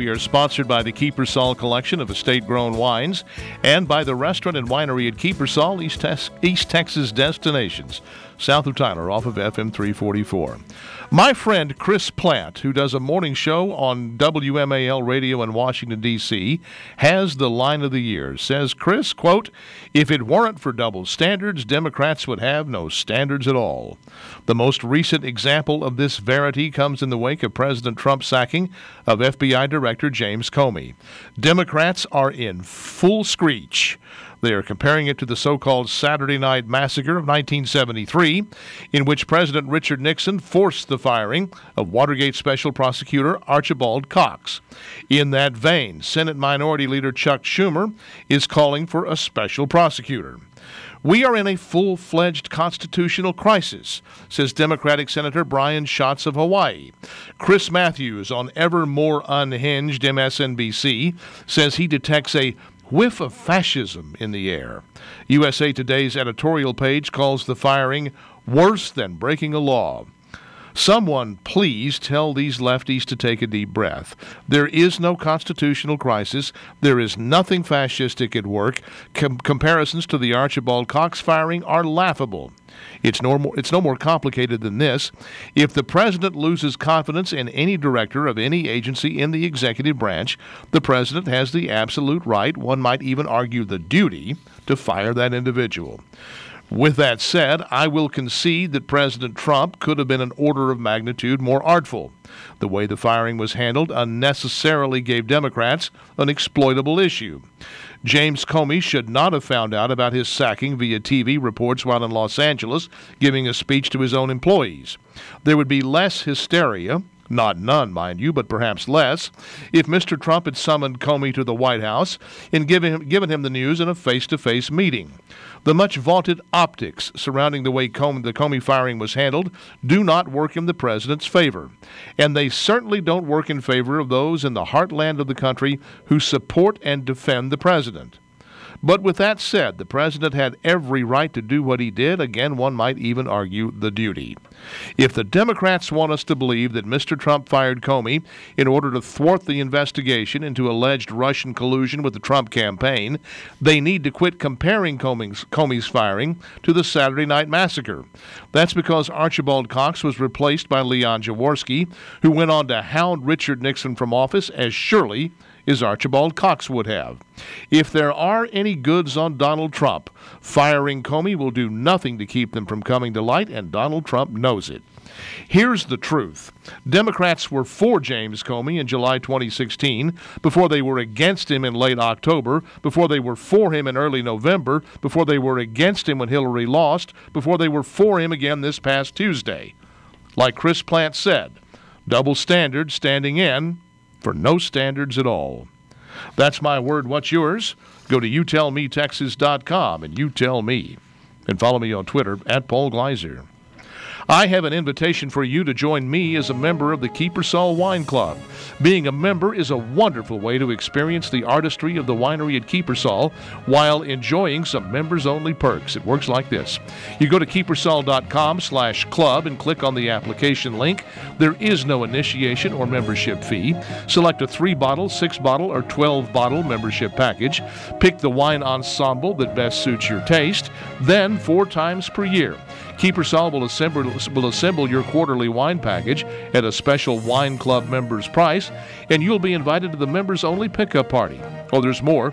We are sponsored by the Kiepersol collection of estate grown wines and by the restaurant and winery at Kiepersol, East, East Texas destinations, south of Tyler, off of FM 344. My friend Chris Plante, who does a morning show on WMAL radio in Washington, D.C., has the line of the year. Says Chris, quote, If it weren't for double standards, Democrats would have no standards at all. The most recent example of this verity comes in the wake of President Trump's sacking of FBI Director James Comey. Democrats are in full screech. They are comparing it to the so called Saturday Night Massacre of 1973, in which President Richard Nixon forced the firing of Watergate Special Prosecutor Archibald Cox. In that vein, Senate Minority Leader Chuck Schumer is calling for a special prosecutor. We are in a full fledged constitutional crisis, says Democratic Senator Brian Schatz of Hawaii. Chris Matthews on Ever More Unhinged MSNBC says he detects a whiff of fascism in the air. USA Today's editorial page calls the firing worse than breaking a law. Someone, please tell these lefties to take a deep breath. There is no constitutional crisis. There is nothing fascistic at work. Com- comparisons to the Archibald Cox firing are laughable. It's no, more, it's no more complicated than this. If the president loses confidence in any director of any agency in the executive branch, the president has the absolute right, one might even argue the duty, to fire that individual. With that said, I will concede that President Trump could have been an order of magnitude more artful. The way the firing was handled unnecessarily gave Democrats an exploitable issue. James Comey should not have found out about his sacking via TV reports while in Los Angeles giving a speech to his own employees. There would be less hysteria, not none, mind you, but perhaps less, if Mr. Trump had summoned Comey to the White House and given him, given him the news in a face to face meeting. The much vaunted optics surrounding the way Comey, the Comey firing was handled do not work in the president's favor. And they certainly don't work in favor of those in the heartland of the country who support and defend the president. But with that said, the president had every right to do what he did. Again, one might even argue the duty. If the Democrats want us to believe that Mr. Trump fired Comey in order to thwart the investigation into alleged Russian collusion with the Trump campaign, they need to quit comparing Comey's, Comey's firing to the Saturday Night Massacre. That's because Archibald Cox was replaced by Leon Jaworski, who went on to hound Richard Nixon from office as surely as Archibald Cox would have. If there are any goods on Donald Trump, firing Comey will do nothing to keep them from coming to light, and Donald Trump knows it. Here's the truth Democrats were for James Comey in July 2016, before they were against him in late October, before they were for him in early November, before they were against him when Hillary lost, before they were for him again this past Tuesday. Like Chris Plante said, double standard standing in for no standards at all. That's my word. What's yours? Go to youtellmetexas.com and you tell me. And follow me on Twitter at Paul Gleiser. I have an invitation for you to join me as a member of the Kiepersol Wine Club. Being a member is a wonderful way to experience the artistry of the winery at Kiepersol while enjoying some members-only perks. It works like this. You go to kiepersol.com slash club and click on the application link. There is no initiation or membership fee. Select a 3-bottle, 6-bottle, or 12-bottle membership package. Pick the wine ensemble that best suits your taste. Then, four times per year, Kiepersol will assemble, will assemble your quarterly wine package at a special wine club members price, and you'll be invited to the members only pickup party. Oh, there's more.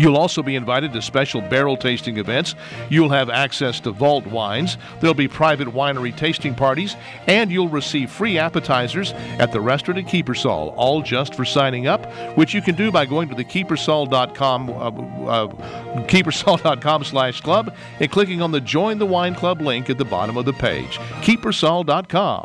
You'll also be invited to special barrel tasting events. You'll have access to vault wines. There'll be private winery tasting parties, and you'll receive free appetizers at the restaurant at Kiepersol, all just for signing up, which you can do by going to the kiepersol.com, uh, uh, kiepersol.com slash club and clicking on the Join the Wine Club link at the bottom of the page. Kiepersol.com.